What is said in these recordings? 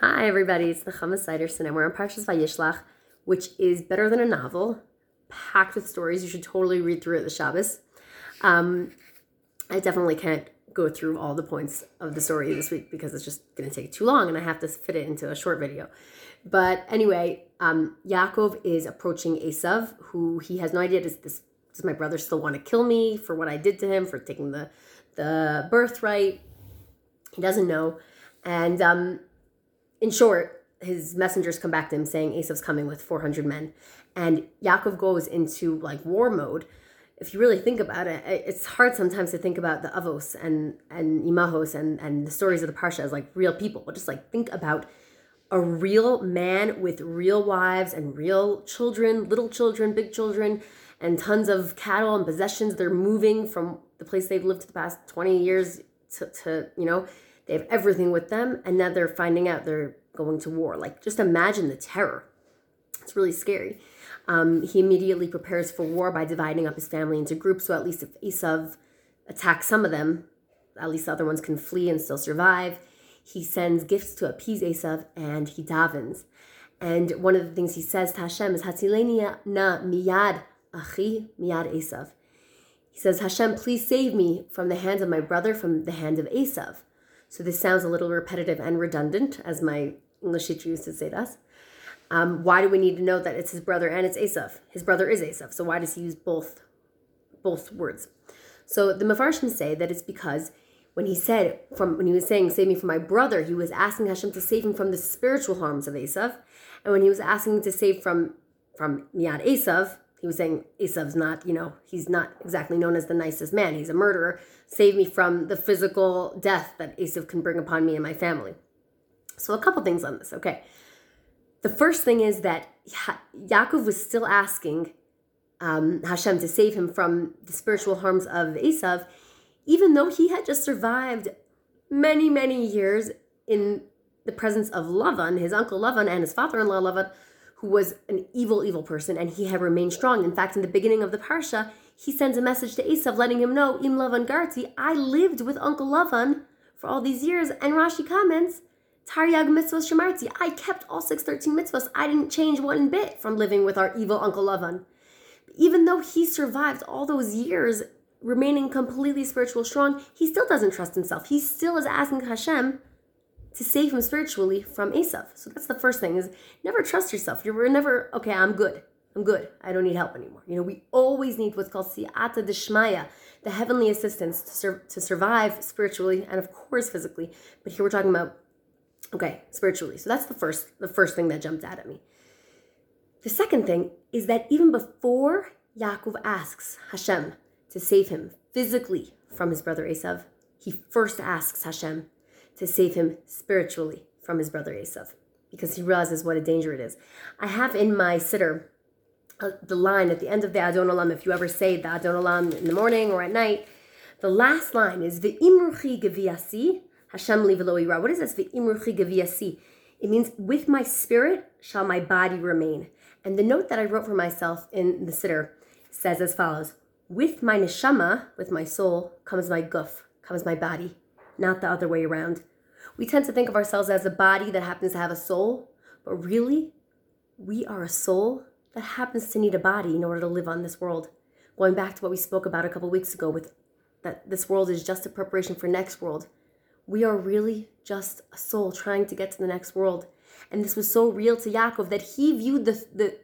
Hi, everybody. It's the Chama Siderson, and we're on Parshas Vayishlach, which is better than a novel, packed with stories. You should totally read through it the Shabbos. Um, I definitely can't go through all the points of the story this week because it's just going to take too long, and I have to fit it into a short video. But anyway, um, Yaakov is approaching Esav, who he has no idea does this does my brother still want to kill me for what I did to him for taking the the birthright? He doesn't know, and um, in short, his messengers come back to him saying Esav's coming with 400 men. And Yaakov goes into like war mode. If you really think about it, it's hard sometimes to think about the Avos and, and Imahos and, and the stories of the Parsha as like real people. But just like think about a real man with real wives and real children, little children, big children, and tons of cattle and possessions. They're moving from the place they've lived the past 20 years to, to you know, they have everything with them, and now they're finding out they're going to war. Like, just imagine the terror. It's really scary. Um, he immediately prepares for war by dividing up his family into groups. So at least if Esav attacks some of them, at least the other ones can flee and still survive. He sends gifts to appease Esav, and he davens. And one of the things he says to Hashem is Hatzileni na miyad achi miyad Esav. He says, Hashem, please save me from the hands of my brother, from the hand of Esav. So this sounds a little repetitive and redundant, as my English teacher used to say to us. Um, why do we need to know that it's his brother and it's Esav? His brother is Esav, so why does he use both both words? So the Mefarshim say that it's because when he said from when he was saying save me from my brother, he was asking Hashem to save him from the spiritual harms of Esav, and when he was asking to save from from Miyad Esav, he was saying Esav's not, you know, he's not exactly known as the nicest man. He's a murderer. Save me from the physical death that Esav can bring upon me and my family. So a couple things on this. Okay. The first thing is that Yaakov was still asking um, Hashem to save him from the spiritual harms of Esav, even though he had just survived many, many years in the presence of Lavan, his uncle Lavan, and his father-in-law Lavan, who was an evil, evil person, and he had remained strong. In fact, in the beginning of the parsha, he sends a message to Esav letting him know, Im Lavan Garti, I lived with Uncle Lavan for all these years. And Rashi comments, Taryag mitzvos shemarti, I kept all 613 mitzvos. I didn't change one bit from living with our evil Uncle Lavan. Even though he survived all those years remaining completely spiritual strong, he still doesn't trust himself. He still is asking Hashem to save him spiritually from Esav. So that's the first thing is never trust yourself. You're never, okay, I'm good. I'm good. I don't need help anymore. You know, we always need what's called siyata deshmaya, the heavenly assistance to, sur- to survive spiritually and of course physically. But here we're talking about, okay, spiritually. So that's the first, the first thing that jumped out at me. The second thing is that even before Yaakov asks Hashem to save him physically from his brother Esav, he first asks Hashem to save him spiritually from his brother Esav because he realizes what a danger it is. I have in my siddur uh, the line at the end of the Adon Olam, if you ever say the Adon Olam in the morning or at night, the last line is V'imruchi geviyasi Hashem li ira. What is this? V'imruchi geviyasi. It means with my spirit shall my body remain. And the note that I wrote for myself in the siddur says as follows: With my neshama, with my soul, comes my guf, comes my body not the other way around. We tend to think of ourselves as a body that happens to have a soul, but really, we are a soul that happens to need a body in order to live on this world. Going back to what we spoke about a couple weeks ago with that this world is just a preparation for next world. We are really just a soul trying to get to the next world. And this was so real to Yaakov that he viewed the, the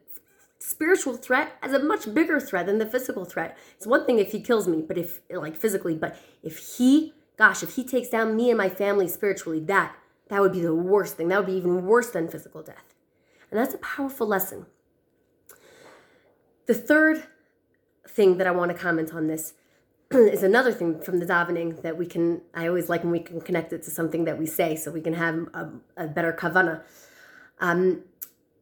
spiritual threat as a much bigger threat than the physical threat. It's one thing if he kills me, but if like physically, but if he gosh, if he takes down me and my family spiritually, that that would be the worst thing. That would be even worse than physical death. And that's a powerful lesson. The third thing that I want to comment on this is another thing from the davening that we can, I always like when we can connect it to something that we say so we can have a, a better kavana. Um,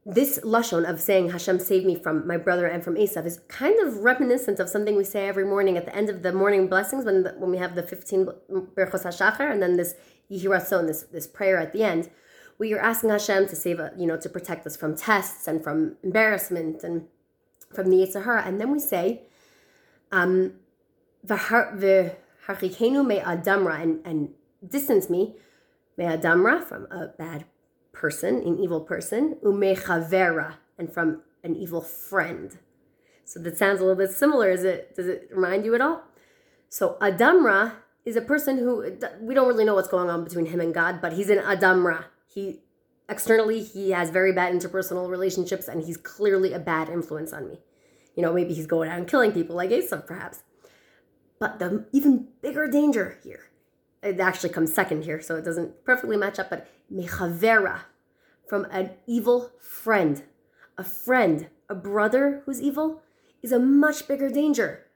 this lashon of saying Hashem save me from my brother and from Esav is kind of reminiscent of something we say every morning at the end of the morning blessings when the, when we have the 15 berachos hashachar and then this yehi ratzon, this this prayer at the end, where you're asking Hashem to save, you know, to protect us from tests and from embarrassment and from the yetzer hara. And then we say, um, me adamra and, and distance me me adamra from a bad person, an evil person, umechavera, and from an evil friend. So that sounds a little bit similar. Is it? Does it remind you at all? So Adamra is a person who we don't really know what's going on between him and God, but he's an Adamra. He externally he has very bad interpersonal relationships, and he's clearly a bad influence on me. You know, maybe he's going out and killing people like Esav, perhaps. But the even bigger danger here, it actually comes second here, so it doesn't perfectly match up, but mechavera, from an evil friend. A friend, a brother who's evil, is a much bigger danger.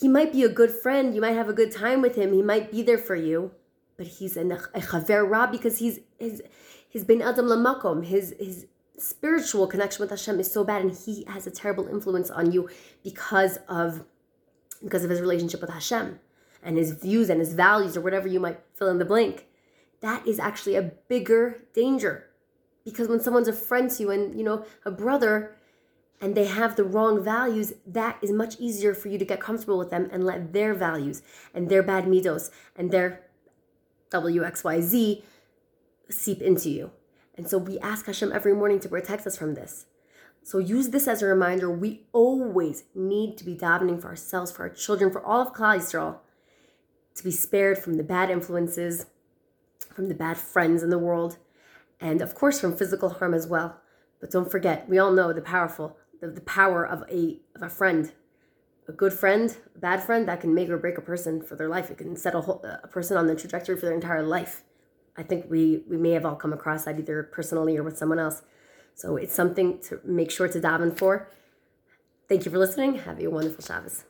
He might be a good friend, you might have a good time with him, he might be there for you, but he's a, a because he's his his ben adam lamakom, his his spiritual connection with Hashem is so bad, and he has a terrible influence on you because of because of his relationship with Hashem and his views and his values or whatever you might fill in the blank. That is actually a bigger danger. Because when someone's a friend to you and, you know, a brother, and they have the wrong values, that is much easier for you to get comfortable with them and let their values and their bad midos and their WXYZ seep into you. And so we ask Hashem every morning to protect us from this. So use this as a reminder. We always need to be davening for ourselves, for our children, for all of Klal Yisrael, to be spared from the bad influences, from the bad friends in the world, and of course from physical harm as well. But don't forget, we all know the powerful, the, the power of a of a friend, a good friend, a bad friend that can make or break a person for their life. It can set a, whole, a person on the trajectory for their entire life. I think we we may have all come across that either personally or with someone else. So it's something to make sure to daven for. Thank you for listening. Have a wonderful Shabbos.